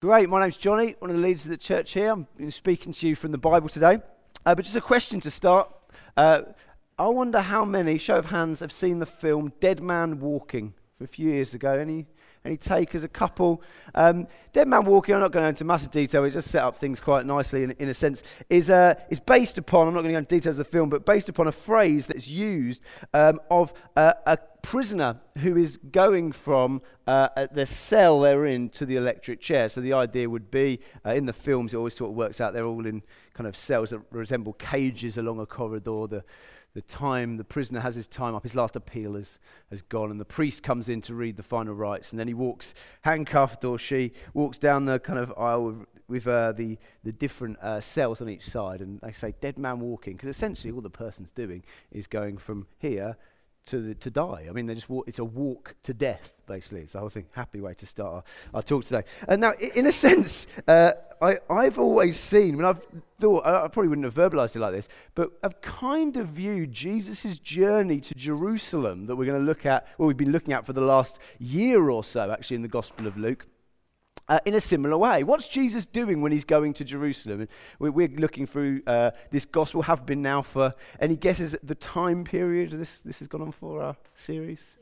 Great, my name's Johnny, one of the leaders of the church here. I'm speaking to you from the Bible today. Uh, but just a question to start. Uh, I wonder how many, show of hands, have seen the film Dead Man Walking a few years ago. Any, any takers? A couple. Um, Dead Man Walking, I'm not going into massive detail, it just set up things quite nicely in, in a sense, is, uh, is based upon, I'm not going to go into details of the film, but based upon a phrase that's used um, of uh, a prisoner who is going from uh, the cell they're in to the electric chair. So the idea would be, uh, in the films, it always sort of works out, they're all in kind of cells that resemble cages along a corridor. The, the time, the prisoner has his time up, his last appeal has, has gone, and the priest comes in to read the final rites, and then he walks handcuffed, or she walks down the kind of aisle with, with uh, the, the different uh, cells on each side, and they say dead man walking, because essentially all the person's doing is going from here to, the, to die. I mean, they just walk, it's a walk to death, basically. It's the whole thing. Happy way to start our, our talk today. And now, in a sense, uh, I, I've always seen, mean, I've thought, I probably wouldn't have verbalized it like this, but I've kind of viewed Jesus' journey to Jerusalem that we're going to look at, well, we've been looking at for the last year or so, actually, in the Gospel of Luke uh, in a similar way. What's Jesus doing when he's going to Jerusalem? We're, we're looking through uh, this gospel, have been now for any guesses at the time period this, this has gone on for our series?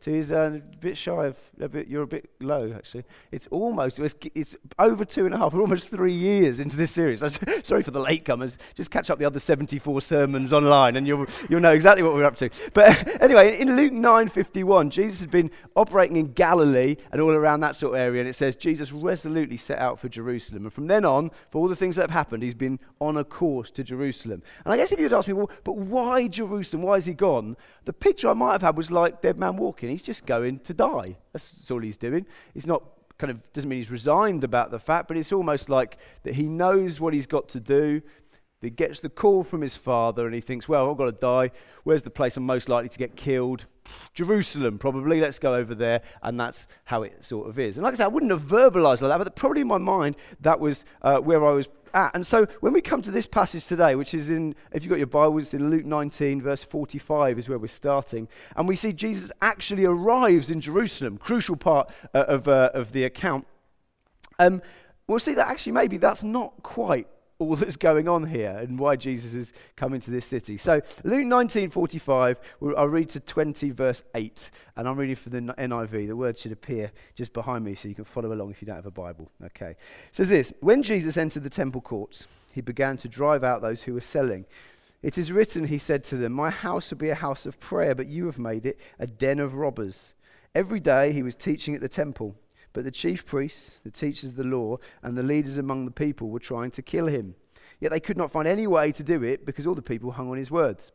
To his uh, a bit shy of a bit. You're a bit low, actually. It's almost it's, it's over two and a half. We're almost three years into this series. sorry for the latecomers. Just catch up the other 74 sermons online, and you'll you'll know exactly what we're up to. But anyway, in Luke 9:51, Jesus had been operating in Galilee and all around that sort of area, and it says Jesus resolutely set out for Jerusalem, and from then on, for all the things that have happened, he's been on a course to Jerusalem. And I guess if you'd ask me, well, but why Jerusalem? Why has he gone? The picture I might have had was like dead man walking. He's just going to die. That's, that's all he's doing. He's not kind of, doesn't mean he's resigned about the fact, but it's almost like that he knows what he's got to do. He gets the call from his father and he thinks, well, I've got to die. Where's the place I'm most likely to get killed? Jerusalem, probably. Let's go over there. And that's how it sort of is. And like I said, I wouldn't have verbalized like that, but probably in my mind, that was uh, where I was at. And so when we come to this passage today, which is in, if you've got your Bibles, in Luke 19, verse 45 is where we're starting. And we see Jesus actually arrives in Jerusalem, crucial part uh, of, uh, of the account. Um, we'll see that actually maybe that's not quite all that's going on here and why Jesus is coming to this city. So Luke 19:45, I'll read to 20 verse 8, and I'm reading for the NIV. The word should appear just behind me so you can follow along if you don't have a Bible. Okay. It says this, when Jesus entered the temple courts, he began to drive out those who were selling. It is written, he said to them, My house will be a house of prayer, but you have made it a den of robbers. Every day he was teaching at the temple but the chief priests, the teachers of the law, and the leaders among the people were trying to kill him. Yet they could not find any way to do it because all the people hung on his words.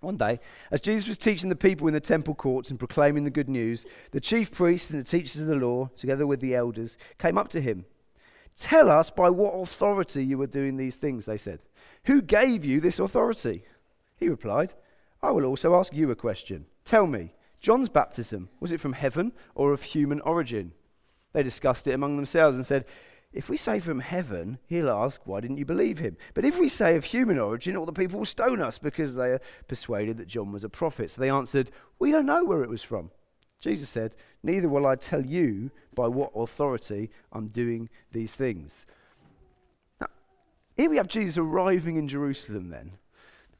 One day, as Jesus was teaching the people in the temple courts and proclaiming the good news, the chief priests and the teachers of the law, together with the elders, came up to him. Tell us by what authority you are doing these things, they said. Who gave you this authority? He replied, I will also ask you a question. Tell me, John's baptism, was it from heaven or of human origin? They discussed it among themselves and said, If we say from heaven, he'll ask, Why didn't you believe him? But if we say of human origin, all the people will stone us because they are persuaded that John was a prophet. So they answered, We don't know where it was from. Jesus said, Neither will I tell you by what authority I'm doing these things. Now, here we have Jesus arriving in Jerusalem then.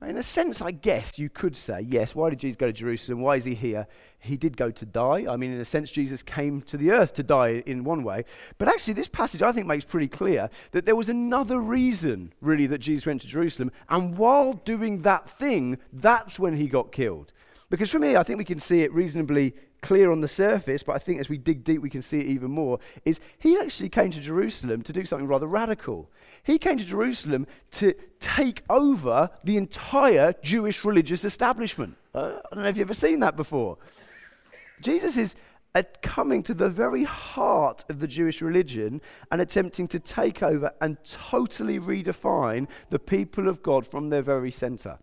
In a sense, I guess you could say, yes, why did Jesus go to Jerusalem? Why is he here? He did go to die. I mean, in a sense, Jesus came to the earth to die in one way. But actually, this passage, I think, makes pretty clear that there was another reason, really, that Jesus went to Jerusalem. And while doing that thing, that's when he got killed. Because from here, I think we can see it reasonably clear on the surface, but I think as we dig deep, we can see it even more, is he actually came to Jerusalem to do something rather radical. He came to Jerusalem to take over the entire Jewish religious establishment. Uh, I don't know if you've ever seen that before. Jesus is coming to the very heart of the Jewish religion and attempting to take over and totally redefine the people of God from their very center.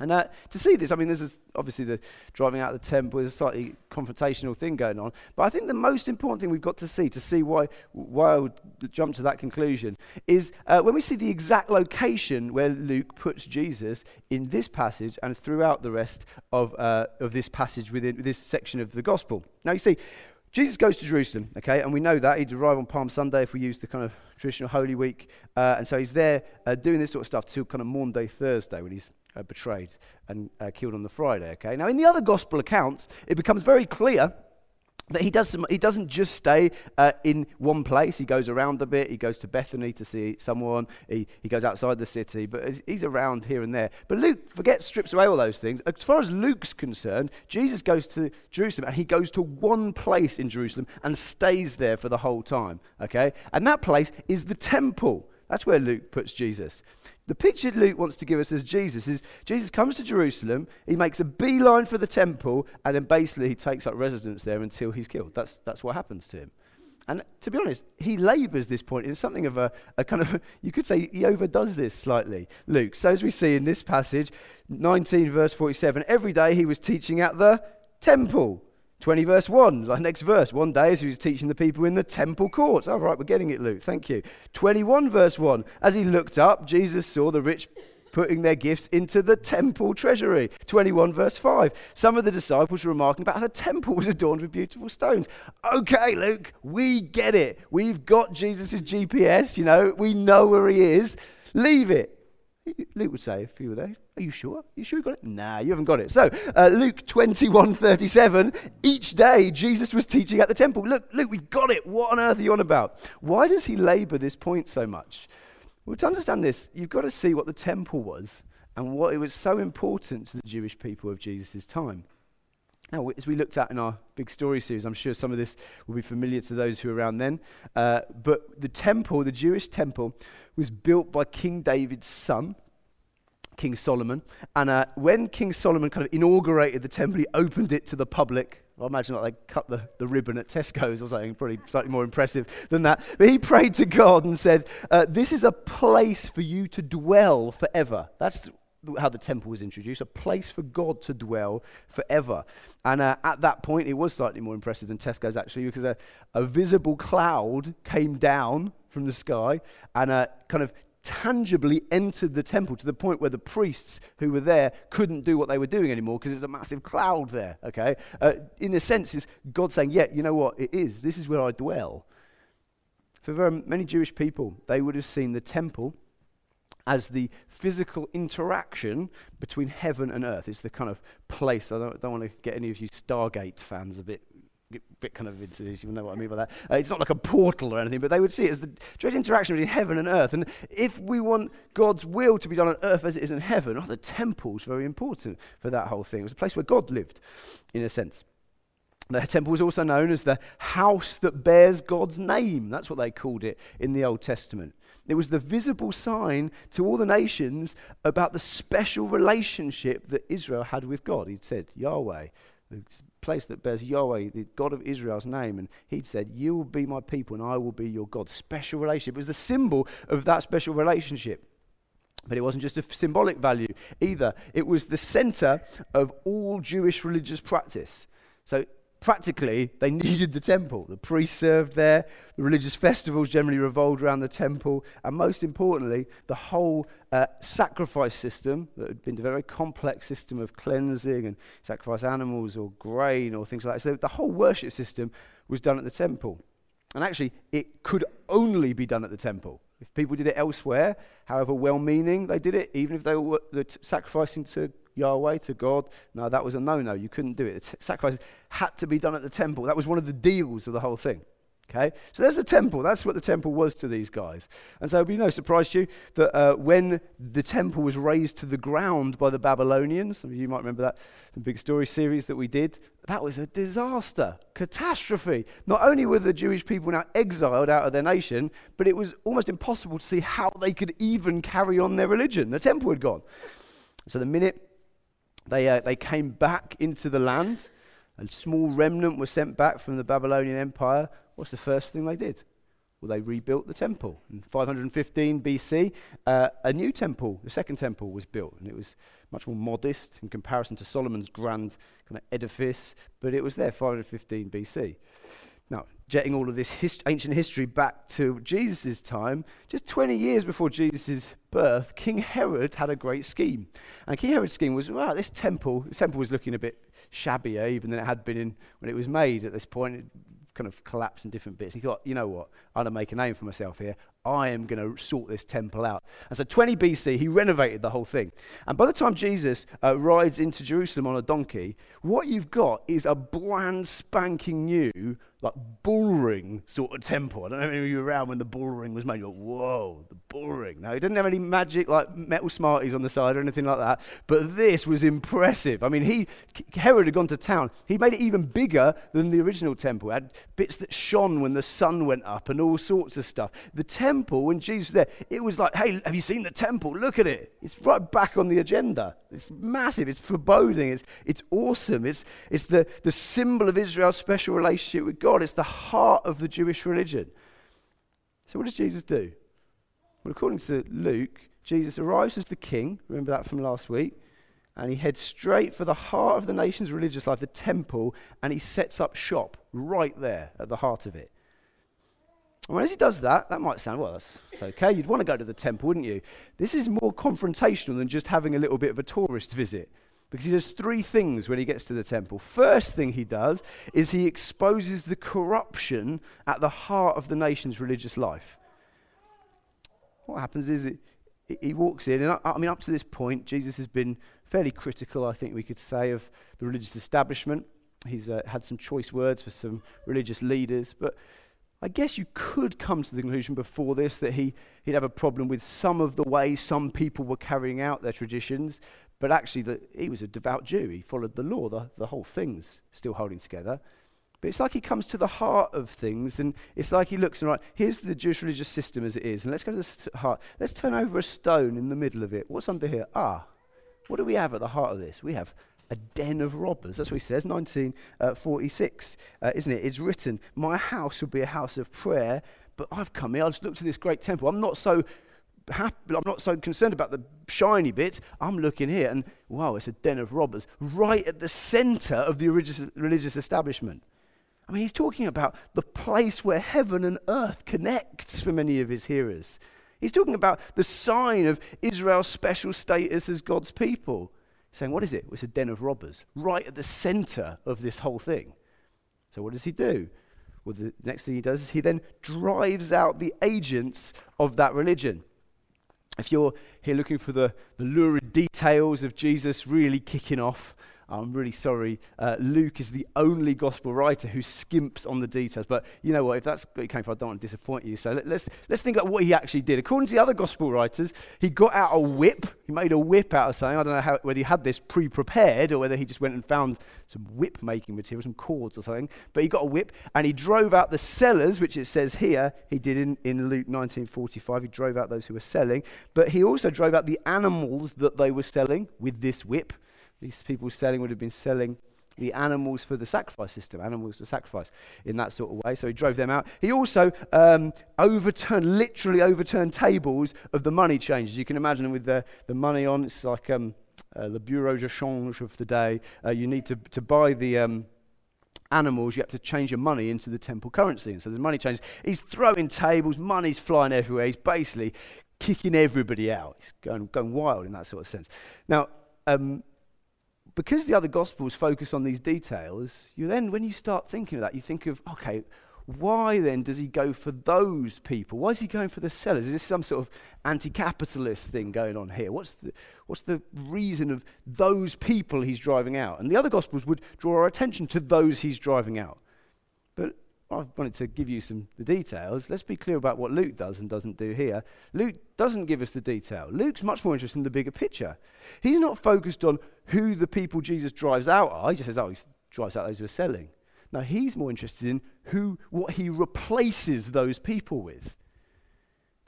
And uh, to see this, I mean, this is obviously the driving out of the temple is a slightly confrontational thing going on. But I think the most important thing we've got to see, to see why, why I would jump to that conclusion, is uh, when we see the exact location where Luke puts Jesus in this passage and throughout the rest of, uh, of this passage within this section of the gospel. Now, you see, Jesus goes to Jerusalem, okay, and we know that. He'd arrive on Palm Sunday if we use the kind of traditional Holy Week. Uh, and so he's there uh, doing this sort of stuff till kind of Maundy Thursday when he's uh, betrayed and uh, killed on the Friday, okay. Now, in the other gospel accounts, it becomes very clear that he, does some, he doesn't just stay uh, in one place. He goes around a bit. He goes to Bethany to see someone. He, he goes outside the city, but he's around here and there. But Luke forgets, strips away all those things. As far as Luke's concerned, Jesus goes to Jerusalem and he goes to one place in Jerusalem and stays there for the whole time. Okay? And that place is the temple. That's where Luke puts Jesus. The picture Luke wants to give us of Jesus is Jesus comes to Jerusalem, he makes a beeline for the temple, and then basically he takes up residence there until he's killed. That's, that's what happens to him. And to be honest, he labours this point in something of a, a kind of, you could say he overdoes this slightly, Luke. So as we see in this passage, 19 verse 47, every day he was teaching at the temple. 20 verse 1, like next verse. One day as he was teaching the people in the temple courts. All right, we're getting it, Luke. Thank you. 21 verse 1, as he looked up, Jesus saw the rich putting their gifts into the temple treasury. 21 verse 5. Some of the disciples were remarking about how the temple was adorned with beautiful stones. Okay, Luke, we get it. We've got Jesus' GPS, you know, we know where he is. Leave it. Luke would say if you were there, Are you sure? You sure you got it? Nah, you haven't got it. So, uh, Luke 21 37, each day Jesus was teaching at the temple. Look, Luke, we've got it. What on earth are you on about? Why does he labor this point so much? Well, to understand this, you've got to see what the temple was and what it was so important to the Jewish people of Jesus' time. Now, as we looked at in our big story series, I'm sure some of this will be familiar to those who were around then. Uh, but the temple, the Jewish temple, was built by King David's son, King Solomon. And uh, when King Solomon kind of inaugurated the temple, he opened it to the public. I imagine like they cut the, the ribbon at Tesco's or something, probably slightly more impressive than that. But he prayed to God and said, uh, This is a place for you to dwell forever. That's how the temple was introduced, a place for God to dwell forever. And uh, at that point, it was slightly more impressive than Tesco's actually, because a, a visible cloud came down from the sky and uh, kind of tangibly entered the temple to the point where the priests who were there couldn't do what they were doing anymore because there was a massive cloud there. Okay, uh, in a sense, is God saying, "Yeah, you know what? It is. This is where I dwell." For very many Jewish people, they would have seen the temple as the physical interaction between heaven and earth. It's the kind of place. I don't, don't want to get any of you Stargate fans a bit bit kind of into this, you know what I mean by that. Uh, it's not like a portal or anything, but they would see it as the direct interaction between heaven and earth. And if we want God's will to be done on earth as it is in heaven, oh, the temple's very important for that whole thing. It was a place where God lived, in a sense. The temple was also known as the house that bears God's name. That's what they called it in the Old Testament. It was the visible sign to all the nations about the special relationship that Israel had with God. He'd said, Yahweh, the place that bears Yahweh, the God of Israel's name. And he'd said, You will be my people and I will be your God. Special relationship. It was the symbol of that special relationship. But it wasn't just a symbolic value either, it was the center of all Jewish religious practice. So practically, they needed the temple. The priests served there, the religious festivals generally revolved around the temple, and most importantly, the whole uh, sacrifice system that had been a very complex system of cleansing and sacrifice animals or grain or things like that. So the whole worship system was done at the temple. And actually, it could only be done at the temple. If people did it elsewhere, however well meaning they did it, even if they were sacrificing to Yahweh, to God. No, that was a no no. You couldn't do it. The t- sacrifice had to be done at the temple. That was one of the deals of the whole thing. Okay? So there's the temple. That's what the temple was to these guys. And so it'll be no surprise to you that uh, when the temple was razed to the ground by the Babylonians, some of you might remember that big story series that we did, that was a disaster, catastrophe. Not only were the Jewish people now exiled out of their nation, but it was almost impossible to see how they could even carry on their religion. The temple had gone. So the minute they, uh, they came back into the land. A small remnant was sent back from the Babylonian Empire. What's the first thing they did? Well, they rebuilt the temple. In 515 BC, uh, a new temple, the second temple, was built. And it was much more modest in comparison to Solomon's grand kind of edifice, but it was there, 515 BC. Now, jetting all of this hist- ancient history back to Jesus' time, just 20 years before Jesus' birth, King Herod had a great scheme. And King Herod's scheme was, wow, this temple, the temple was looking a bit shabbier even than it had been in, when it was made at this point. It kind of collapsed in different bits. He thought, you know what? I'm going to make a name for myself here. I am going to sort this temple out. And so, 20 BC, he renovated the whole thing. And by the time Jesus uh, rides into Jerusalem on a donkey, what you've got is a bland, spanking new like bullring sort of temple. I don't know if you were around when the bullring was made. You whoa, the bullring. Now, he didn't have any magic like metal smarties on the side or anything like that, but this was impressive. I mean, he Herod had gone to town. He made it even bigger than the original temple. It had bits that shone when the sun went up and all sorts of stuff. The temple, when Jesus was there, it was like, hey, have you seen the temple? Look at it. It's right back on the agenda. It's massive. It's foreboding. It's, it's awesome. It's, it's the, the symbol of Israel's special relationship with God. God. It's the heart of the Jewish religion. So, what does Jesus do? Well, according to Luke, Jesus arrives as the king. Remember that from last week? And he heads straight for the heart of the nation's religious life, the temple, and he sets up shop right there at the heart of it. And as he does that, that might sound, well, that's, that's okay. You'd want to go to the temple, wouldn't you? This is more confrontational than just having a little bit of a tourist visit. Because he does three things when he gets to the temple. First thing he does is he exposes the corruption at the heart of the nation's religious life. What happens is it, he walks in, and I, I mean, up to this point, Jesus has been fairly critical, I think we could say, of the religious establishment. He's uh, had some choice words for some religious leaders, but I guess you could come to the conclusion before this that he, he'd have a problem with some of the way some people were carrying out their traditions, but actually, the, he was a devout Jew. He followed the law. The, the whole thing's still holding together. But it's like he comes to the heart of things, and it's like he looks and right, here's the Jewish religious system as it is, and let's go to the heart. Let's turn over a stone in the middle of it. What's under here? Ah, what do we have at the heart of this? We have a den of robbers. That's what he says, 1946, uh, uh, isn't it? It's written, My house will be a house of prayer, but I've come here, I've just looked at this great temple. I'm not so I'm not so concerned about the shiny bits. I'm looking here, and wow, it's a den of robbers right at the center of the religious, religious establishment. I mean, he's talking about the place where heaven and earth connects for many of his hearers. He's talking about the sign of Israel's special status as God's people. He's saying, what is it? It's a den of robbers, right at the center of this whole thing. So, what does he do? Well, the next thing he does is he then drives out the agents of that religion. If you're here looking for the, the lurid details of Jesus really kicking off, I'm really sorry. Uh, Luke is the only gospel writer who skimps on the details. But you know what? If that's what you came I don't want to disappoint you. So let, us let's, let's think about what he actually did. According to the other gospel writers, he got out a whip. He made a whip out of something. I don't know how, whether he had this pre prepared or whether he just went and found some whip making material, some cords or something. But he got a whip and he drove out the sellers, which it says here he did in, in Luke 1945. He drove out those who were selling. But he also drove out the animals that they were selling with this whip. These people selling would have been selling the animals for the sacrifice system, animals to sacrifice in that sort of way. So he drove them out. He also um, overturned, literally overturned tables of the money changes. You can imagine with the, the money on, it's like um, uh, the bureau de change of the day. Uh, you need to, to buy the. Um, animals, you have to change your money into the temple currency. And so the money changes. He's throwing tables, money's flying everywhere. He's basically kicking everybody out. He's going, going wild in that sort of sense. Now, um, because the other Gospels focus on these details, you then, when you start thinking of that, you think of, okay, why then does he go for those people? Why is he going for the sellers? Is this some sort of anti capitalist thing going on here? What's the, what's the reason of those people he's driving out? And the other Gospels would draw our attention to those he's driving out. But I wanted to give you some the details. Let's be clear about what Luke does and doesn't do here. Luke doesn't give us the detail. Luke's much more interested in the bigger picture. He's not focused on who the people Jesus drives out are. He just says, "Oh, he drives out those who are selling." Now he's more interested in who what he replaces those people with.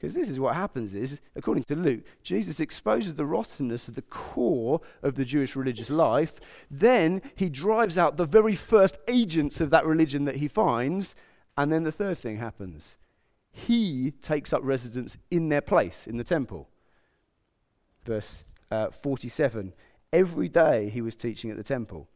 Because this is what happens is, according to Luke, Jesus exposes the rottenness of the core of the Jewish religious life. Then he drives out the very first agents of that religion that he finds. And then the third thing happens. He takes up residence in their place, in the temple. Verse uh, 47 Every day he was teaching at the temple.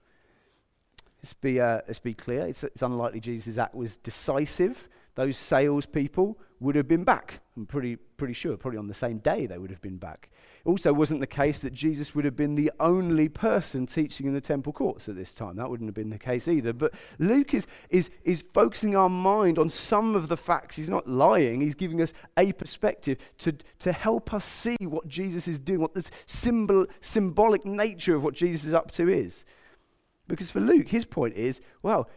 Let's be, uh, let's be clear, it's, it's unlikely Jesus' act was decisive. Those salespeople would have been back I'm pretty, pretty sure, probably on the same day they would have been back. It also wasn't the case that Jesus would have been the only person teaching in the temple courts at this time. That wouldn't have been the case either. But Luke is, is, is focusing our mind on some of the facts. He's not lying, he's giving us a perspective to, to help us see what Jesus is doing, what this symbol, symbolic nature of what Jesus is up to is. Because for Luke, his point is well,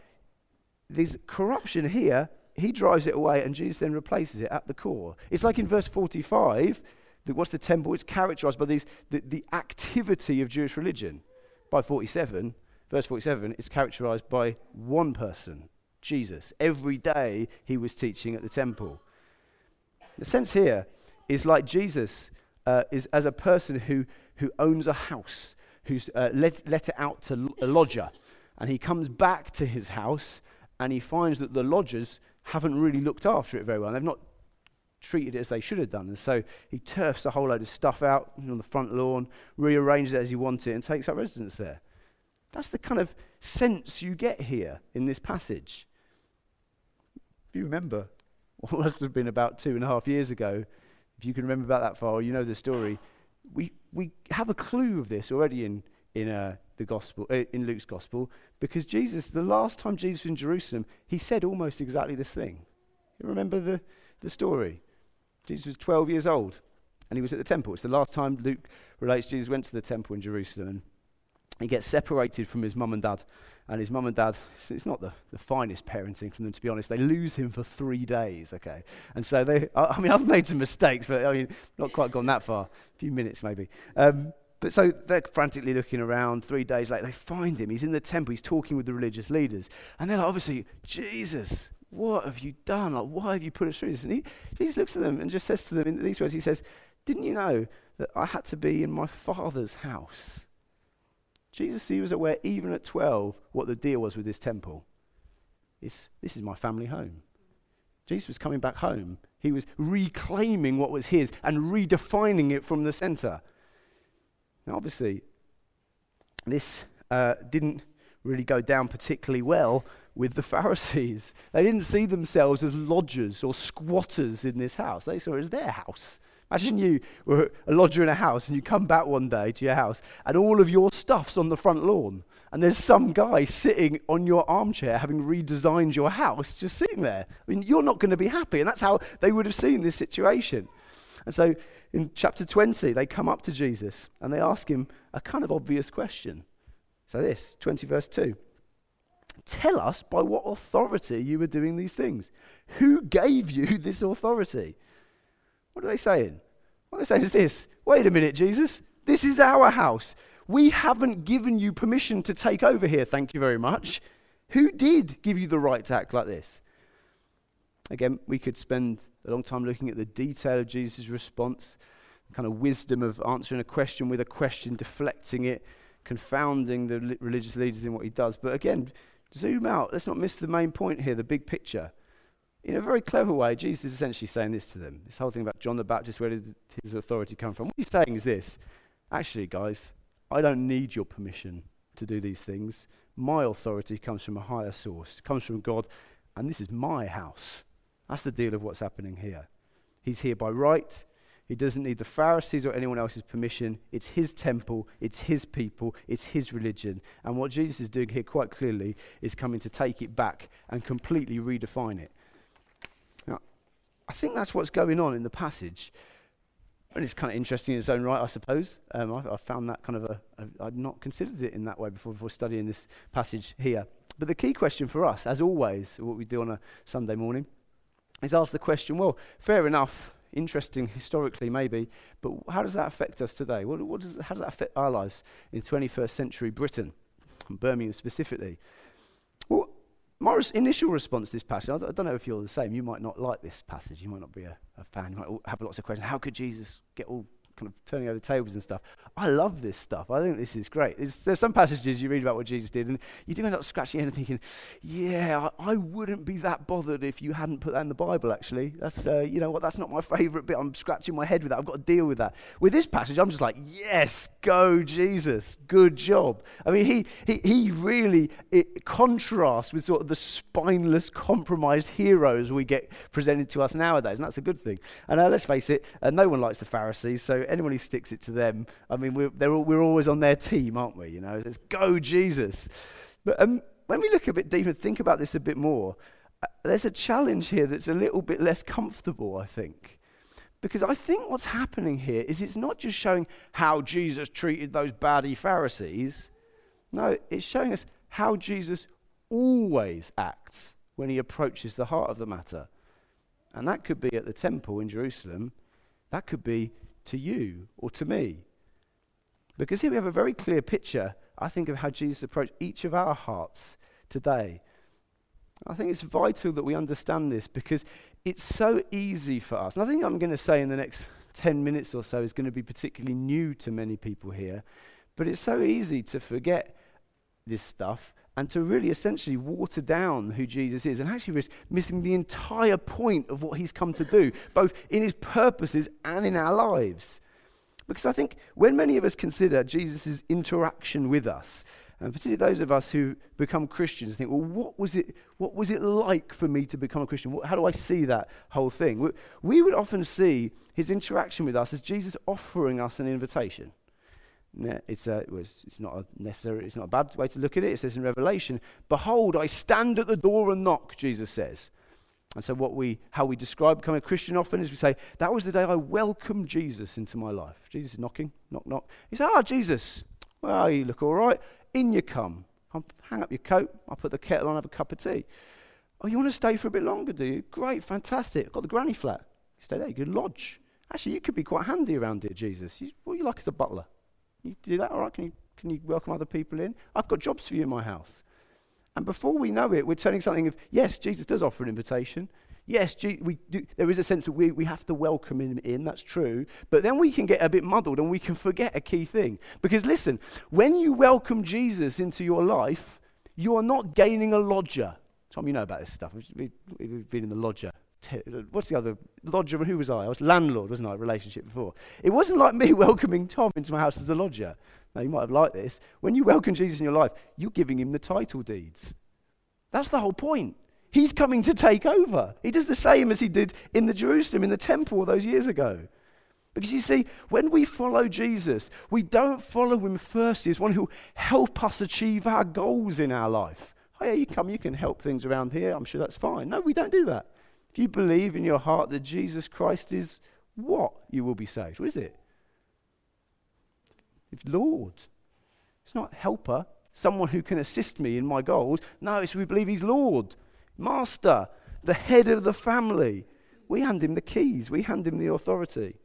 there's corruption here he drives it away and Jesus then replaces it at the core. It's like in verse 45, that what's the temple? It's characterized by these, the, the activity of Jewish religion. By 47, verse 47, it's characterized by one person, Jesus. Every day he was teaching at the temple. The sense here is like Jesus uh, is as a person who, who owns a house, who's uh, let, let it out to a lodger. And he comes back to his house and he finds that the lodgers haven't really looked after it very well. They've not treated it as they should have done. And so he turfs a whole load of stuff out on the front lawn, rearranges it as he wants it, and takes up residence there. That's the kind of sense you get here in this passage. If you remember, what must have been about two and a half years ago, if you can remember about that far, you know the story. We, we have a clue of this already in, in uh, the gospel, uh, in Luke's gospel, because Jesus, the last time Jesus was in Jerusalem, he said almost exactly this thing. You remember the, the story? Jesus was 12 years old and he was at the temple. It's the last time Luke relates Jesus went to the temple in Jerusalem. And he gets separated from his mum and dad. And his mum and dad, it's, not the, the finest parenting from them, to be honest. They lose him for three days, okay? And so they, I, I mean, I've made some mistakes, but I mean, not quite gone that far. A few minutes maybe. Um, but so they're frantically looking around. Three days later, they find him. He's in the temple. He's talking with the religious leaders. And they're like, obviously, Jesus, what have you done? Like, why have you put us through this? And he, Jesus looks at them and just says to them in these words, he says, didn't you know that I had to be in my father's house? Jesus, he was aware even at 12 what the deal was with this temple. It's, this is my family home. Jesus was coming back home. He was reclaiming what was his and redefining it from the center. Now, obviously, this uh, didn't really go down particularly well with the Pharisees. They didn't see themselves as lodgers or squatters in this house, they saw it as their house. Imagine you were a lodger in a house and you come back one day to your house and all of your stuff's on the front lawn and there's some guy sitting on your armchair having redesigned your house just sitting there. I mean, you're not going to be happy. And that's how they would have seen this situation. And so in chapter 20, they come up to Jesus and they ask him a kind of obvious question. So, this, 20 verse 2. Tell us by what authority you were doing these things. Who gave you this authority? What are they saying? What they're saying is this wait a minute, Jesus, this is our house. We haven't given you permission to take over here, thank you very much. Who did give you the right to act like this? Again, we could spend a long time looking at the detail of Jesus' response, the kind of wisdom of answering a question with a question, deflecting it, confounding the li- religious leaders in what he does. But again, zoom out. Let's not miss the main point here, the big picture. In a very clever way, Jesus is essentially saying this to them. This whole thing about John the Baptist, where did his authority come from? What he's saying is this actually, guys, I don't need your permission to do these things. My authority comes from a higher source, comes from God, and this is my house. That's the deal of what's happening here. He's here by right. He doesn't need the Pharisees or anyone else's permission. It's his temple, it's his people, it's his religion. And what Jesus is doing here quite clearly is coming to take it back and completely redefine it. Now, I think that's what's going on in the passage. And it's kind of interesting in its own right, I suppose. Um, I, I, found that kind of a, a, I'd not considered it in that way before, before studying this passage here. But the key question for us, as always, what we do on a Sunday morning, is ask the question well, fair enough, interesting historically maybe, but how does that affect us today? What, what does, how does that affect our lives in 21st century Britain, Birmingham specifically? Well, my res- initial response to this passage, I, d- I don't know if you're the same, you might not like this passage, you might not be a, a fan, you might have lots of questions. How could Jesus get all kind of turning over tables and stuff. I love this stuff. I think this is great. There's, there's some passages you read about what Jesus did, and you do end up scratching your head and thinking, yeah, I, I, wouldn't be that bothered if you hadn't put that in the Bible, actually. That's, uh, you know what, that's not my favorite bit. I'm scratching my head with that. I've got to deal with that. With this passage, I'm just like, yes, go, Jesus. Good job. I mean, he, he, he really it contrasts with sort of the spineless, compromised heroes we get presented to us nowadays, and that's a good thing. And uh, let's face it, uh, no one likes the Pharisees, so anyone who sticks it to them, I mean, we're, all, we're always on their team, aren't we? You know, let's go, Jesus. But um, when we look a bit deeper, think about this a bit more, uh, there's a challenge here that's a little bit less comfortable, I think. Because I think what's happening here is it's not just showing how Jesus treated those baddie Pharisees. No, it's showing us how Jesus always acts when he approaches the heart of the matter. And that could be at the temple in Jerusalem, that could be to you or to me. Because here we have a very clear picture, I think, of how Jesus approached each of our hearts today. I think it's vital that we understand this because it's so easy for us. Nothing I'm going to say in the next 10 minutes or so is going to be particularly new to many people here, but it's so easy to forget this stuff and to really essentially water down who Jesus is and actually risk missing the entire point of what he's come to do, both in his purposes and in our lives. Because I think when many of us consider Jesus' interaction with us, and particularly those of us who become Christians, think, well, what was it, what was it like for me to become a Christian? How do I see that whole thing? We would often see his interaction with us as Jesus offering us an invitation. It's, a, it's not a necessary, it's not a bad way to look at it. It says in Revelation, Behold, I stand at the door and knock, Jesus says. And so, what we, how we describe becoming a Christian often is we say, That was the day I welcomed Jesus into my life. Jesus is knocking, knock, knock. He said, Ah, Jesus, well, you look all right. In you come. I'll hang up your coat. I'll put the kettle on, have a cup of tea. Oh, you want to stay for a bit longer, do you? Great, fantastic. I've got the granny flat. Stay there, you can lodge. Actually, you could be quite handy around here, Jesus. You, what you like as a butler? You do that, all right? Can you, can you welcome other people in? I've got jobs for you in my house. And before we know it, we're turning something of, yes, Jesus does offer an invitation. Yes, we do, there is a sense that we, we have to welcome him in, that's true. But then we can get a bit muddled and we can forget a key thing. Because listen, when you welcome Jesus into your life, you are not gaining a lodger. Tom, you know about this stuff. We've been in the lodger what's the other lodger? Who was I? I was landlord, wasn't I? Relationship before. It wasn't like me welcoming Tom into my house as a lodger. Now you might have liked this. When you welcome Jesus in your life, you're giving him the title deeds. That's the whole point. He's coming to take over. He does the same as he did in the Jerusalem, in the temple those years ago. Because you see, when we follow Jesus, we don't follow him first as one who will help us achieve our goals in our life. Oh, yeah, you come, you can help things around here. I'm sure that's fine. No, we don't do that. Do you believe in your heart that Jesus Christ is what? You will be saved. What is it? It's Lord. It's not helper, someone who can assist me in my goals. No, it's we believe he's Lord, Master, the head of the family. We hand him the keys, we hand him the authority.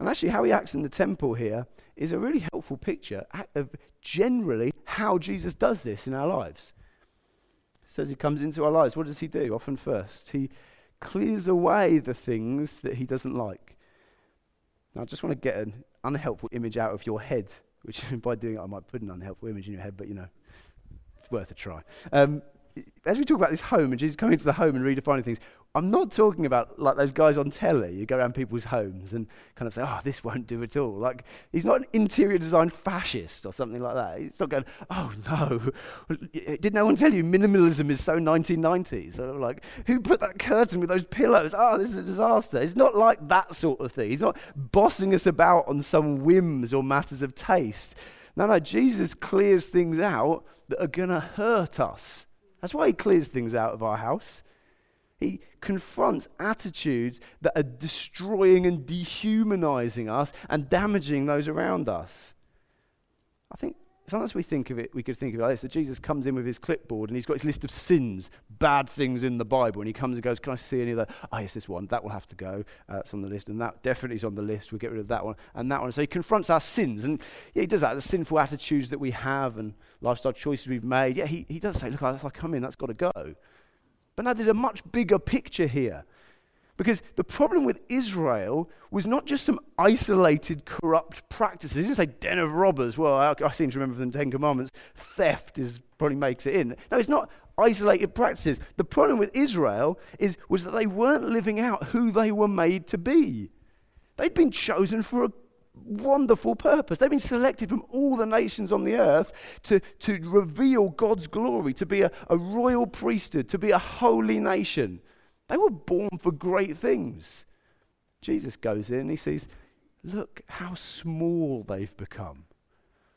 And actually, how he acts in the temple here is a really helpful picture of generally how Jesus does this in our lives says he comes into our lives. What does he do? Often first, he clears away the things that he doesn't like. Now, I just want to get an unhelpful image out of your head, which by doing it, I might put an unhelpful image in your head, but you know, it's worth a try. Um, as we talk about this home and Jesus coming into the home and redefining things, I'm not talking about like those guys on telly. You go around people's homes and kind of say, oh, this won't do at all. Like, he's not an interior design fascist or something like that. He's not going, oh, no. Did no one tell you minimalism is so 1990s? So, like, who put that curtain with those pillows? Oh, this is a disaster. It's not like that sort of thing. He's not bossing us about on some whims or matters of taste. No, no, Jesus clears things out that are going to hurt us. That's why he clears things out of our house. He confronts attitudes that are destroying and dehumanizing us and damaging those around us. I think sometimes we think of it, we could think of it like this that Jesus comes in with his clipboard and he's got his list of sins, bad things in the Bible, and he comes and goes, Can I see any of that? Oh, yes, this one. That will have to go. Uh, that's on the list. And that definitely is on the list. We'll get rid of that one and that one. So he confronts our sins. And yeah, he does that, the sinful attitudes that we have and lifestyle choices we've made. Yeah, he, he does say, Look, as I come in, that's got to go. But now there's a much bigger picture here. Because the problem with Israel was not just some isolated corrupt practices. He didn't say den of robbers. Well, I, I seem to remember from the Ten Commandments, theft is probably makes it in. No, it's not isolated practices. The problem with Israel is, was that they weren't living out who they were made to be. They'd been chosen for a wonderful purpose. They've been selected from all the nations on the earth to, to reveal God's glory, to be a, a royal priesthood, to be a holy nation. They were born for great things. Jesus goes in and he says, Look how small they've become.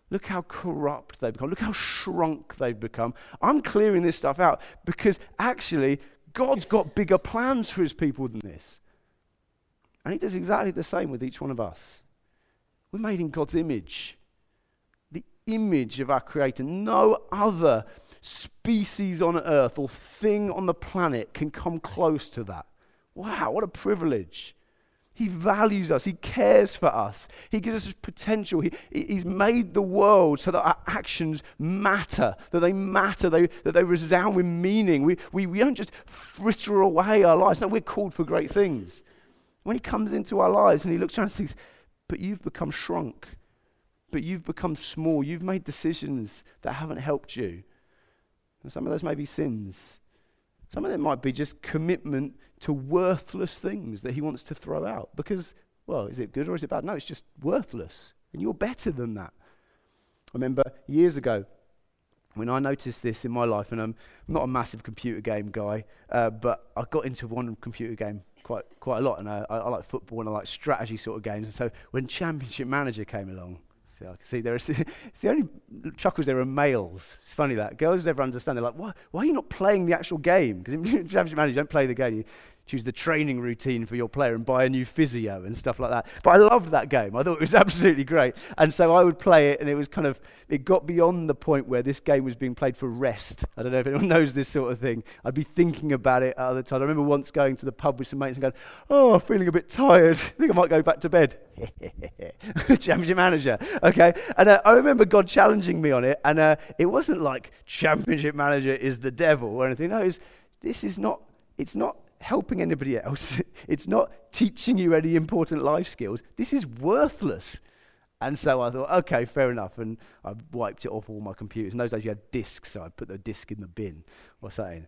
Look how corrupt they've become. Look how shrunk they've become. I'm clearing this stuff out because actually, God's got bigger plans for his people than this. And he does exactly the same with each one of us. We're made in God's image, the image of our Creator. No other species on earth or thing on the planet can come close to that. Wow, what a privilege. He values us. He cares for us. He gives us potential. He, he's made the world so that our actions matter, that they matter, they, that they resound with meaning. We, we, we don't just fritter away our lives. No, we're called for great things. When He comes into our lives and He looks around and says, but you've become shrunk. But you've become small. You've made decisions that haven't helped you. And some of those may be sins. Some of them might be just commitment to worthless things that he wants to throw out. Because, well, is it good or is it bad? No, it's just worthless. And you're better than that. I remember years ago when I noticed this in my life, and I'm not a massive computer game guy, uh, but I got into one computer game quite quite a lot, and I, I, like football and I like strategy sort of games. And so when Championship Manager came along, so I can see there are it's the only chuckles there are males. It's funny that girls never understand. They're like, why, why are you not playing the actual game? Because Championship Manager, you don't play the game. You, choose the training routine for your player and buy a new physio and stuff like that. But I loved that game. I thought it was absolutely great. And so I would play it, and it was kind of, it got beyond the point where this game was being played for rest. I don't know if anyone knows this sort of thing. I'd be thinking about it at other times. I remember once going to the pub with some mates and going, oh, I'm feeling a bit tired. I think I might go back to bed. Championship manager. Okay. And uh, I remember God challenging me on it, and uh, it wasn't like championship manager is the devil or anything. No, was, this is not, it's not helping anybody else. it's not teaching you any important life skills. This is worthless. And so I thought, okay, fair enough. And I wiped it off all my computers. In those days, you had discs, so I put the disc in the bin or something.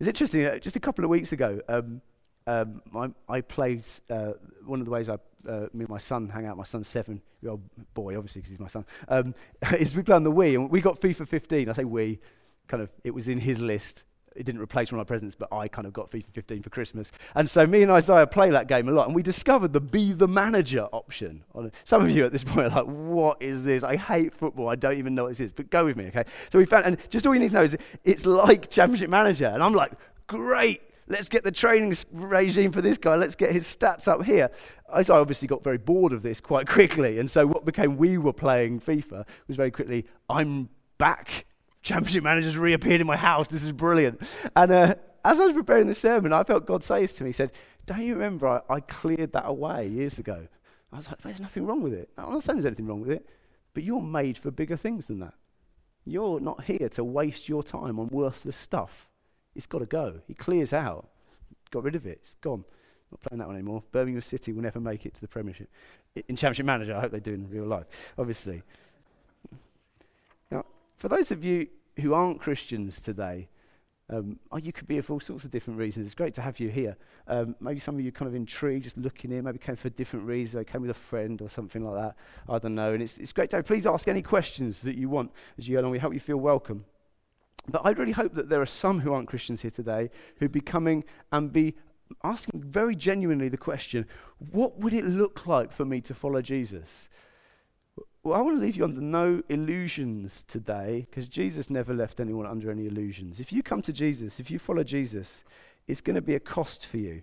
It's interesting, uh, just a couple of weeks ago, um, um, I, I, played, uh, one of the ways I, uh, me and my son hang out, my son's seven year old boy, obviously, because he's my son, um, is we play on the Wii, and we got FIFA 15. I say we, kind of, it was in his list it didn't replace one of my presents, but I kind of got FIFA 15 for Christmas. And so me and Isaiah play that game a lot, and we discovered the be the manager option. Some of you at this point are like, what is this? I hate football. I don't even know what this is, but go with me, okay? So we found, and just all you need to know is it's like Championship Manager. And I'm like, great. Let's get the training regime for this guy. Let's get his stats up here. I obviously got very bored of this quite quickly. And so what became we were playing FIFA was very quickly, I'm back championship managers reappeared in my house. This is brilliant. And uh, as I was preparing the sermon, I felt God say this to me, He said, Don't you remember I, I cleared that away years ago? I was like, There's nothing wrong with it. I'm not saying there's anything wrong with it, but you're made for bigger things than that. You're not here to waste your time on worthless stuff. It's got to go. He clears out. Got rid of it. It's gone. Not playing that one anymore. Birmingham City will never make it to the Premiership. In Championship Manager, I hope they do in real life, obviously. For those of you who aren't Christians today, um, oh, you could be for all sorts of different reasons. It's great to have you here. Um, maybe some of you kind of intrigued, just looking in, maybe came for a different reason, or came with a friend or something like that. I don't know. And it's, it's great to have. Please ask any questions that you want as you go along. We hope you feel welcome. But I really hope that there are some who aren't Christians here today who'd be coming and be asking very genuinely the question what would it look like for me to follow Jesus? Well, I want to leave you under no illusions today because Jesus never left anyone under any illusions. If you come to Jesus, if you follow Jesus, it's going to be a cost for you.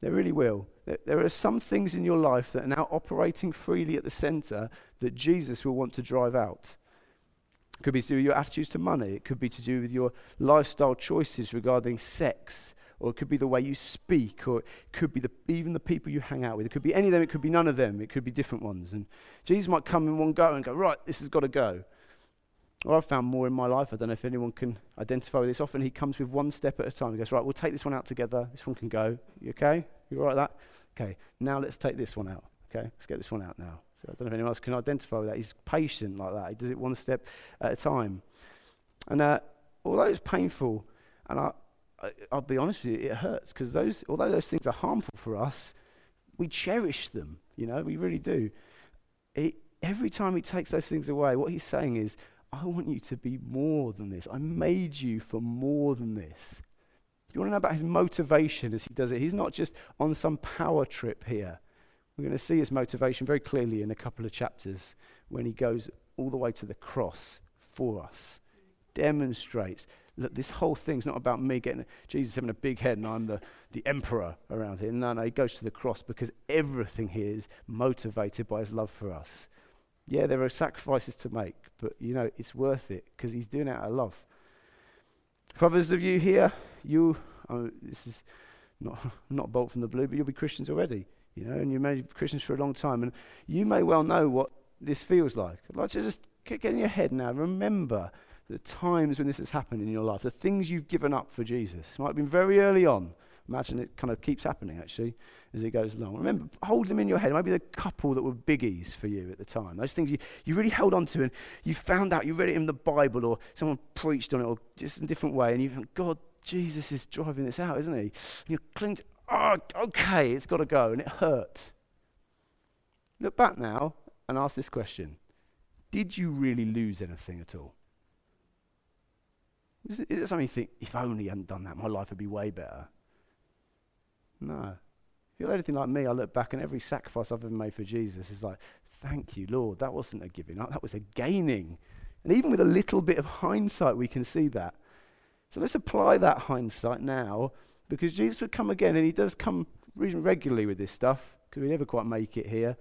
There really will. There, are some things in your life that are now operating freely at the center that Jesus will want to drive out. It could be to do with your attitudes to money, it could be to do with your lifestyle choices regarding sex or it could be the way you speak, or it could be the, even the people you hang out with. It could be any of them, it could be none of them, it could be different ones. And Jesus might come in one go and go, right, this has got to go. or I've found more in my life. I don't know if anyone can identify with this. Often he comes with one step at a time. He goes, Right, we'll take this one out together. This one can go. You okay? You all right that? Okay, now let's take this one out. Okay, let's get this one out now. So I don't know if anyone else can identify with that. He's patient like that. He does it one step at a time. And uh, although it's painful, and I, I, will be honest with you, it hurts because those, although those things are harmful for us, we cherish them. You know, we really do. It, every time he takes those things away, what he's saying is, I want you to be more than this. I made you for more than this. You want to know about his motivation as he does it? He's not just on some power trip here. We're going to see his motivation very clearly in a couple of chapters when he goes all the way to the cross for us. Demonstrates look, this whole thing's not about me getting Jesus having a big head and I'm the, the emperor around here. No, no, he goes to the cross because everything here is motivated by his love for us. Yeah, there are sacrifices to make, but you know, it's worth it because he's doing it out of love. For others of you here, you, oh, this is not, not bolt from the blue, but you'll be Christians already, you know, and you may be Christians for a long time, and you may well know what this feels like. I'd like to just get in your head now. Remember the times when this has happened in your life, the things you've given up for Jesus. It might have been very early on. Imagine it kind of keeps happening actually as it goes along. Remember, hold them in your head. Maybe the couple that were biggies for you at the time. Those things you, you really held on to and you found out, you read it in the Bible or someone preached on it or just in a different way and you think, God, Jesus is driving this out, isn't he? And you cling to, oh, okay, it's got to go and it hurt. Look back now and ask this question Did you really lose anything at all? Is it, something you think, if only I hadn't done that, my life would be way better? No. If you're anything like me, I look back and every sacrifice I've ever made for Jesus is like, thank you, Lord. That wasn't a giving up, that was a gaining. And even with a little bit of hindsight, we can see that. So let's apply that hindsight now because Jesus would come again, and he does come regularly with this stuff because we never quite make it here.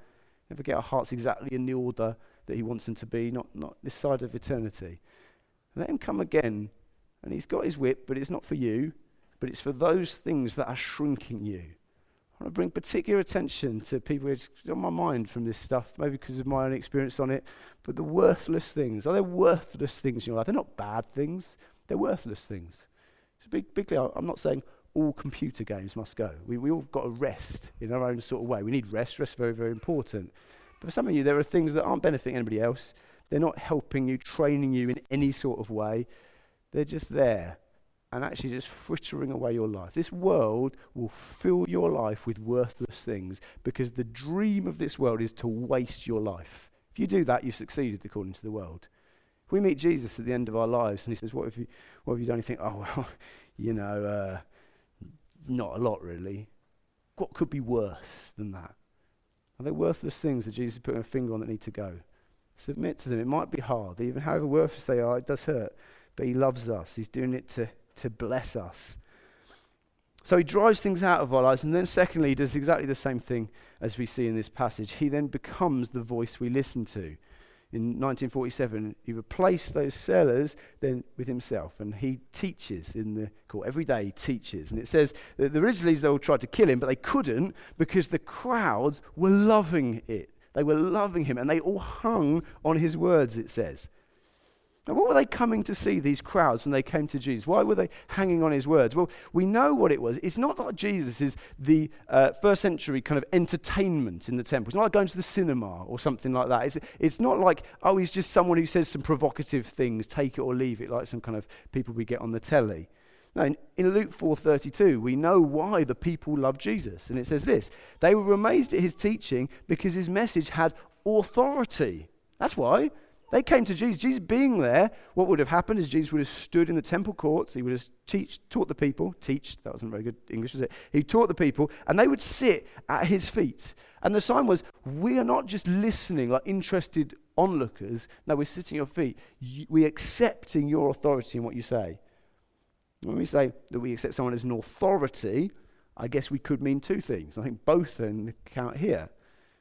Never get our hearts exactly in the order that he wants them to be, not, not this side of eternity. Let him come again and he's got his whip, but it's not for you, but it's for those things that are shrinking you. I want to bring particular attention to people who's on my mind from this stuff, maybe because of my own experience on it, but the worthless things. Are there worthless things in your life? They're not bad things, they're worthless things. So big, bigly, I'm not saying all computer games must go. We, we all got to rest in our own sort of way. We need rest. Rest is very, very important. But for some of you, there are things that aren't benefiting anybody else. They're not helping you, training you in any sort of way. They're just there and actually just frittering away your life. This world will fill your life with worthless things because the dream of this world is to waste your life. If you do that, you've succeeded according to the world. If we meet Jesus at the end of our lives and he says, What have you, what have you done? You think, Oh, well, you know, uh, not a lot really. What could be worse than that? Are there worthless things that Jesus is putting a finger on that need to go? Submit to them. It might be hard. Even however worthless they are, it does hurt but He loves us. He's doing it to, to bless us. So he drives things out of our lives. And then, secondly, he does exactly the same thing as we see in this passage. He then becomes the voice we listen to. In 1947, he replaced those sellers then with himself. And he teaches in the court. Every day he teaches. And it says that the originally they all tried to kill him, but they couldn't because the crowds were loving it. They were loving him. And they all hung on his words, it says. Now, what were they coming to see, these crowds, when they came to Jesus? Why were they hanging on his words? Well, we know what it was. It's not like Jesus is the uh, first century kind of entertainment in the temple. It's not like going to the cinema or something like that. It's, it's not like, oh, he's just someone who says some provocative things, take it or leave it, like some kind of people we get on the telly. No, in, in Luke 4:32, we know why the people love Jesus, and it says this: they were amazed at his teaching because his message had authority. That's why they came to Jesus. Jesus being there, what would have happened is Jesus would have stood in the temple courts. He would have teach, taught the people. Teach, that wasn't very good English, was it? He taught the people, and they would sit at his feet. And the sign was, we are not just listening like interested onlookers. No, we're sitting at your feet. We're accepting your authority in what you say. When we say that we accept someone as an authority, I guess we could mean two things. I think both are in the count here.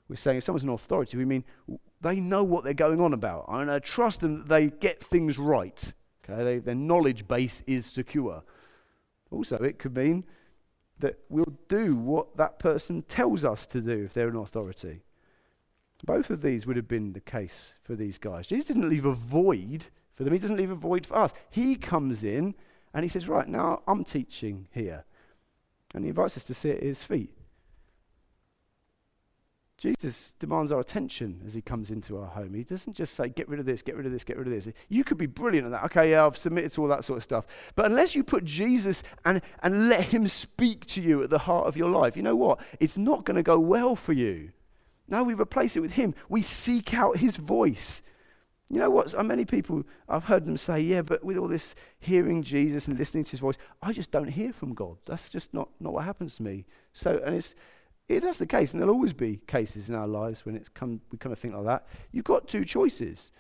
We're saying if someone's an authority, we mean they know what they're going on about. And I trust them that they get things right. Okay, they, their knowledge base is secure. Also, it could mean that we'll do what that person tells us to do if they're an authority. Both of these would have been the case for these guys. Jesus didn't leave a void for them. He doesn't leave a void for us. He comes in and he says, Right, now I'm teaching here. And he invites us to sit at his feet. Jesus demands our attention as he comes into our home. He doesn't just say, get rid of this, get rid of this, get rid of this. You could be brilliant at that. Okay, yeah, I've submitted to all that sort of stuff. But unless you put Jesus and, and let him speak to you at the heart of your life, you know what? It's not going to go well for you. No, we replace it with him. We seek out his voice. You know what? Many people, I've heard them say, yeah, but with all this hearing Jesus and listening to his voice, I just don't hear from God. That's just not, not what happens to me. So, and it's, if that's the case, and there'll always be cases in our lives when it's come, we kind of think like that, you've got two choices.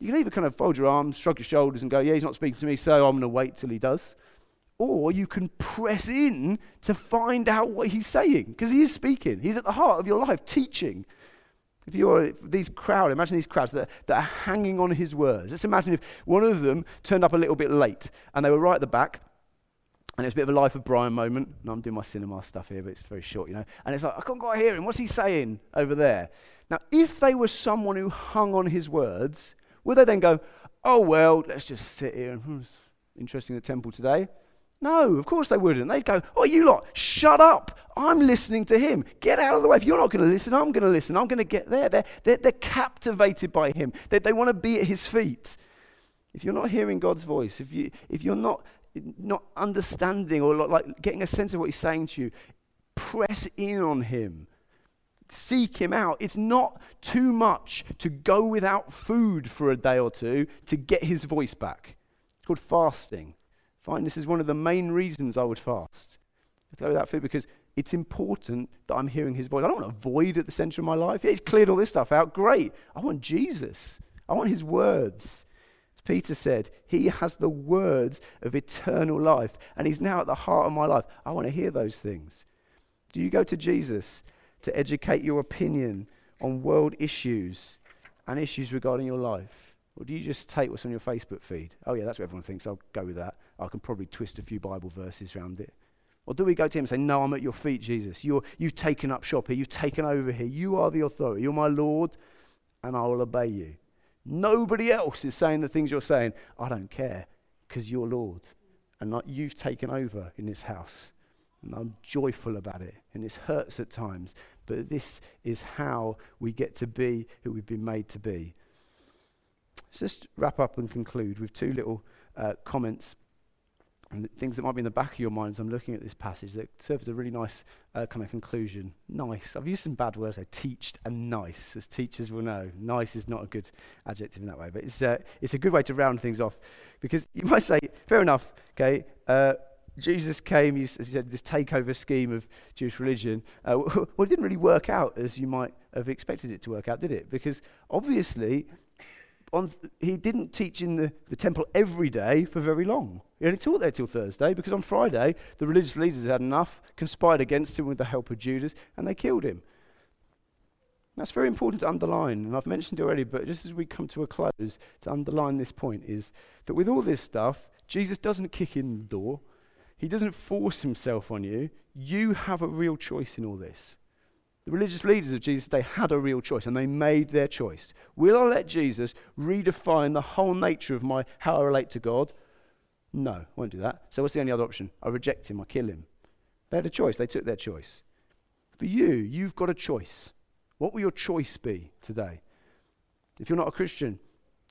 You can either kind of fold your arms, shrug your shoulders, and go, Yeah, he's not speaking to me, so I'm going to wait till he does. Or you can press in to find out what he's saying, because he is speaking. He's at the heart of your life, teaching. If you're these crowd, imagine these crowds that, that are hanging on his words. Let's imagine if one of them turned up a little bit late and they were right at the back and it's a bit of a life of Brian moment. And I'm doing my cinema stuff here, but it's very short, you know. And it's like, I can't quite hear him. What's he saying over there? Now, if they were someone who hung on his words, would they then go, oh, well, let's just sit here and, hmm, interesting the temple today? No, of course they wouldn't. They'd go, oh, you lot, shut up. I'm listening to him. Get out of the way. If you're not going to listen, I'm going to listen. I'm going to get there. They're, they're, they're captivated by him. They, they want to be at his feet. If you're not hearing God's voice, if, you, if you're not not understanding or like getting a sense of what he's saying to you, press in on him. Seek him out. It's not too much to go without food for a day or two to get his voice back. It's called fasting. Find this is one of the main reasons I would fast. Go without food because it's important that I'm hearing his voice. I don't want a void at the center of my life. Yeah, he's cleared all this stuff out. Great. I want Jesus. I want his words. Peter said, He has the words of eternal life, and He's now at the heart of my life. I want to hear those things. Do you go to Jesus to educate your opinion on world issues and issues regarding your life? Or do you just take what's on your Facebook feed? Oh, yeah, that's what everyone thinks. I'll go with that. I can probably twist a few Bible verses around it. Or do we go to him and say, No, I'm at your feet, Jesus. You're, you've taken up shop here. You've taken over here. You are the authority. You're my Lord, and I will obey you. Nobody else is saying the things you're saying. I don't care because you're Lord and you've taken over in this house. And I'm joyful about it. And it hurts at times. But this is how we get to be who we've been made to be. Let's just wrap up and conclude with two little uh, comments and things that might be in the back of your mind as I'm looking at this passage that serve as a really nice uh, kind of conclusion. Nice. I've used some bad words. I teached and nice, as teachers will know. Nice is not a good adjective in that way, but it's, uh, it's a good way to round things off. Because you might say, fair enough, okay, uh, Jesus came, you, as you said, this takeover scheme of Jewish religion. Uh, well, it didn't really work out as you might have expected it to work out, did it? Because obviously, on, he didn't teach in the, the temple every day for very long. He only taught there till Thursday because on Friday the religious leaders had enough, conspired against him with the help of Judas, and they killed him. That's very important to underline, and I've mentioned already, but just as we come to a close, to underline this point is that with all this stuff, Jesus doesn't kick in the door. He doesn't force himself on you. You have a real choice in all this. The religious leaders of Jesus, they had a real choice, and they made their choice. Will I let Jesus redefine the whole nature of my how I relate to God? No, I won't do that. So what's the only other option? I reject him, I kill him. They had a choice, they took their choice. For you, you've got a choice. What will your choice be today? If you're not a Christian,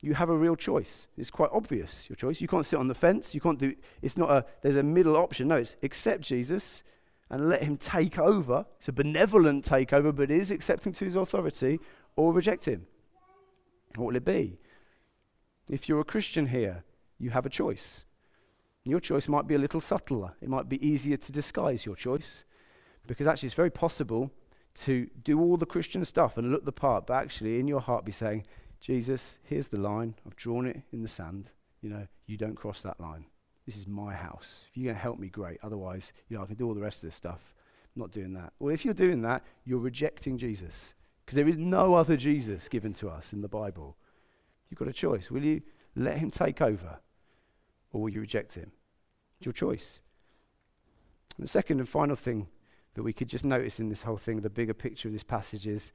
you have a real choice. It's quite obvious, your choice. You can't sit on the fence. You can't do, it's not a, there's a middle option. No, it's accept Jesus and let him take over. It's a benevolent takeover, but it is accepting to his authority or reject him. What will it be? If you're a Christian here, you have a choice. Your choice might be a little subtler. It might be easier to disguise your choice because actually it's very possible to do all the Christian stuff and look the part, but actually in your heart be saying, Jesus, here's the line. I've drawn it in the sand. You know, you don't cross that line. This is my house. If you're going to help me, great. Otherwise, you know, I can do all the rest of this stuff. I'm not doing that. Well, if you're doing that, you're rejecting Jesus because there is no other Jesus given to us in the Bible. You've got a choice. Will you let him take over or will you reject him? It's your choice. And the second and final thing that we could just notice in this whole thing, the bigger picture of this passage is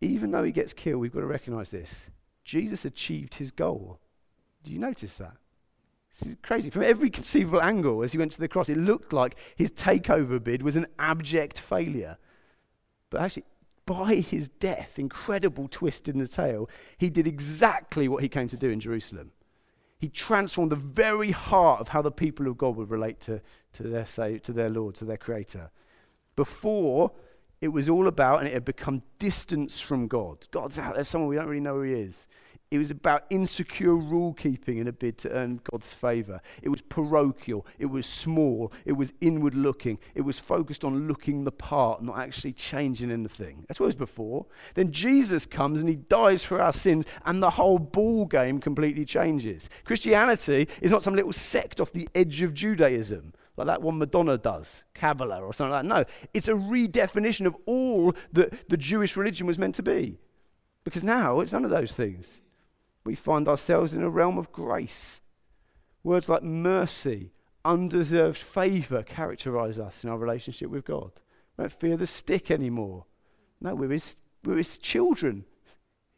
even though he gets killed, we've got to recognize this. Jesus achieved his goal. Do you notice that? This is crazy. From every conceivable angle as he went to the cross, it looked like his takeover bid was an abject failure. But actually, by his death, incredible twist in the tale, he did exactly what he came to do in Jerusalem. He transformed the very heart of how the people of God would relate to, to, their, say, to their Lord, to their Creator. Before, it was all about, and it had become distance from God. God's out there somewhere, we don't really know who He is. It was about insecure rule keeping in a bid to earn God's favor. It was parochial. It was small. It was inward looking. It was focused on looking the part, not actually changing anything. That's what it was before. Then Jesus comes and he dies for our sins, and the whole ball game completely changes. Christianity is not some little sect off the edge of Judaism like that one Madonna does, Kabbalah or something like that. No, it's a redefinition of all that the Jewish religion was meant to be. Because now it's none of those things we find ourselves in a realm of grace. Words like mercy, undeserved favor characterize us in our relationship with God. We don't fear the stick anymore. No, we're his, we're his children.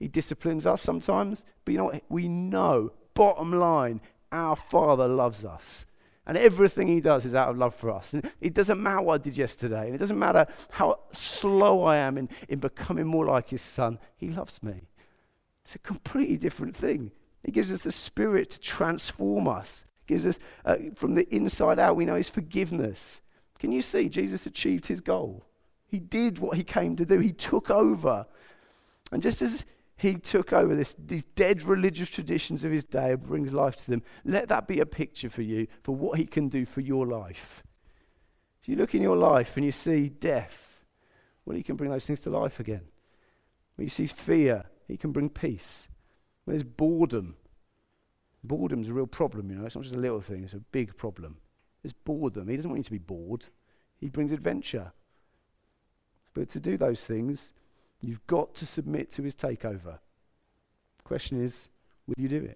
He disciplines us sometimes, but you know what? We know, bottom line, our Father loves us. And everything he does is out of love for us. And it doesn't matter what I did yesterday. And it doesn't matter how slow I am in, in becoming more like his son. He loves me. It's a completely different thing. He gives us the Spirit to transform us. He gives us, uh, from the inside out, we know His forgiveness. Can you see? Jesus achieved His goal. He did what He came to do. He took over. And just as He took over this, these dead religious traditions of His day and brings life to them, let that be a picture for you for what He can do for your life. If you look in your life and you see death, well, He can bring those things to life again. When you see fear, he can bring peace. When there's boredom, boredom's a real problem, you know. It's not just a little thing, it's a big problem. There's boredom. He doesn't want you to be bored. He brings adventure. But to do those things, you've got to submit to his takeover. Question is, will you do it?